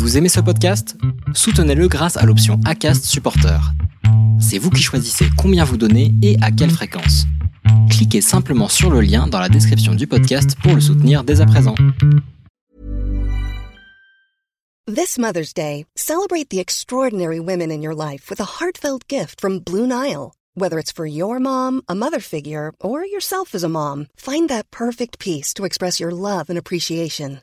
Vous aimez ce podcast? Soutenez-le grâce à l'option ACAST Supporter. C'est vous qui choisissez combien vous donnez et à quelle fréquence. Cliquez simplement sur le lien dans la description du podcast pour le soutenir dès à présent. This Mother's Day, celebrate the extraordinary women in your life with a heartfelt gift from Blue Nile. Whether it's for your mom, a mother figure, or yourself as a mom, find that perfect piece to express your love and appreciation.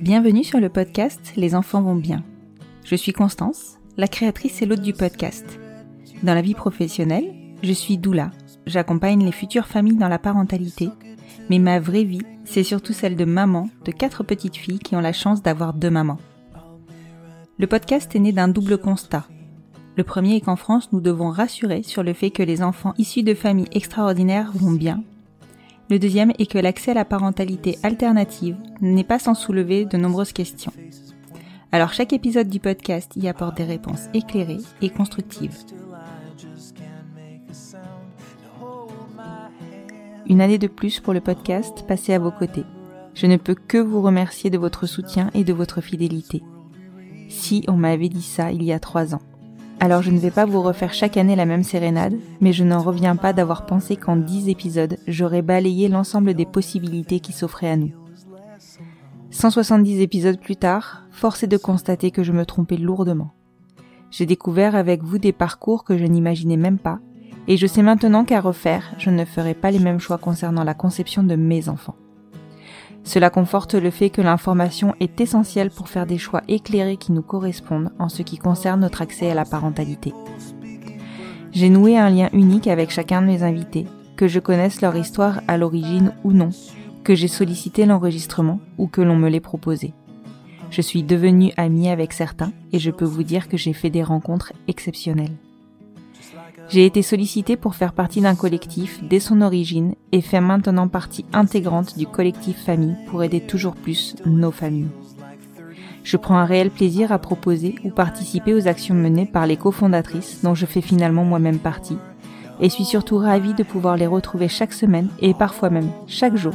Bienvenue sur le podcast Les enfants vont bien. Je suis Constance, la créatrice et l'hôte du podcast. Dans la vie professionnelle, je suis doula. J'accompagne les futures familles dans la parentalité, mais ma vraie vie, c'est surtout celle de maman de quatre petites filles qui ont la chance d'avoir deux mamans. Le podcast est né d'un double constat. Le premier est qu'en France, nous devons rassurer sur le fait que les enfants issus de familles extraordinaires vont bien. Le deuxième est que l'accès à la parentalité alternative n'est pas sans soulever de nombreuses questions. Alors chaque épisode du podcast y apporte des réponses éclairées et constructives. Une année de plus pour le podcast passé à vos côtés. Je ne peux que vous remercier de votre soutien et de votre fidélité. Si on m'avait dit ça il y a trois ans. Alors je ne vais pas vous refaire chaque année la même sérénade, mais je n'en reviens pas d'avoir pensé qu'en 10 épisodes, j'aurais balayé l'ensemble des possibilités qui s'offraient à nous. 170 épisodes plus tard, force est de constater que je me trompais lourdement. J'ai découvert avec vous des parcours que je n'imaginais même pas, et je sais maintenant qu'à refaire, je ne ferai pas les mêmes choix concernant la conception de mes enfants. Cela conforte le fait que l'information est essentielle pour faire des choix éclairés qui nous correspondent en ce qui concerne notre accès à la parentalité. J'ai noué un lien unique avec chacun de mes invités, que je connaisse leur histoire à l'origine ou non, que j'ai sollicité l'enregistrement ou que l'on me l'ait proposé. Je suis devenue amie avec certains et je peux vous dire que j'ai fait des rencontres exceptionnelles. J'ai été sollicitée pour faire partie d'un collectif dès son origine et fais maintenant partie intégrante du collectif famille pour aider toujours plus nos familles. Je prends un réel plaisir à proposer ou participer aux actions menées par les cofondatrices dont je fais finalement moi-même partie et suis surtout ravie de pouvoir les retrouver chaque semaine et parfois même chaque jour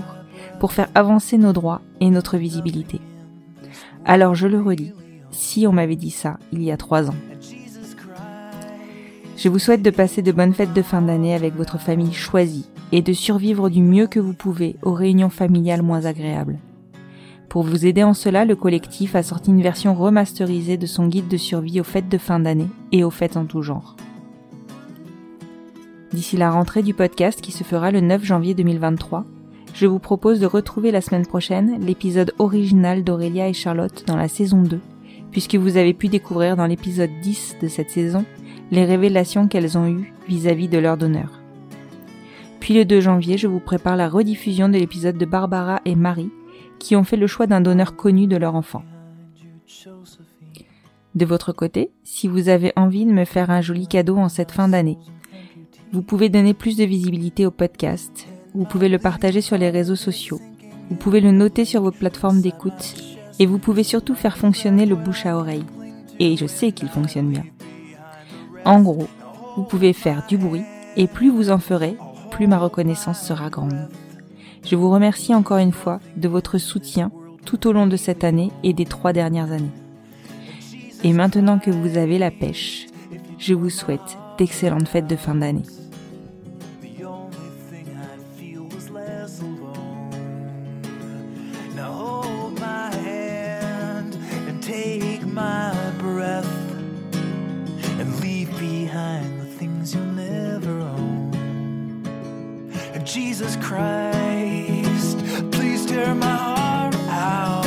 pour faire avancer nos droits et notre visibilité. Alors je le redis, si on m'avait dit ça il y a trois ans. Je vous souhaite de passer de bonnes fêtes de fin d'année avec votre famille choisie et de survivre du mieux que vous pouvez aux réunions familiales moins agréables. Pour vous aider en cela, le collectif a sorti une version remasterisée de son guide de survie aux fêtes de fin d'année et aux fêtes en tout genre. D'ici la rentrée du podcast qui se fera le 9 janvier 2023, je vous propose de retrouver la semaine prochaine l'épisode original d'Aurélia et Charlotte dans la saison 2, puisque vous avez pu découvrir dans l'épisode 10 de cette saison les révélations qu'elles ont eues vis-à-vis de leur donneur. Puis le 2 janvier, je vous prépare la rediffusion de l'épisode de Barbara et Marie, qui ont fait le choix d'un donneur connu de leur enfant. De votre côté, si vous avez envie de me faire un joli cadeau en cette fin d'année, vous pouvez donner plus de visibilité au podcast, vous pouvez le partager sur les réseaux sociaux, vous pouvez le noter sur vos plateformes d'écoute, et vous pouvez surtout faire fonctionner le bouche à oreille. Et je sais qu'il fonctionne bien. En gros, vous pouvez faire du bruit et plus vous en ferez, plus ma reconnaissance sera grande. Je vous remercie encore une fois de votre soutien tout au long de cette année et des trois dernières années. Et maintenant que vous avez la pêche, je vous souhaite d'excellentes fêtes de fin d'année. Jesus Christ, please tear my heart out.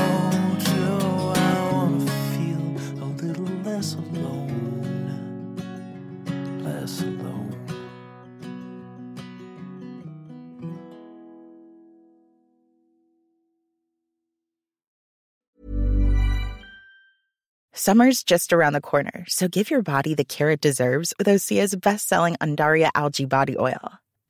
Oh, I want to feel a little less alone, less alone. Summer's just around the corner, so give your body the care it deserves with Osea's best selling Undaria algae body oil.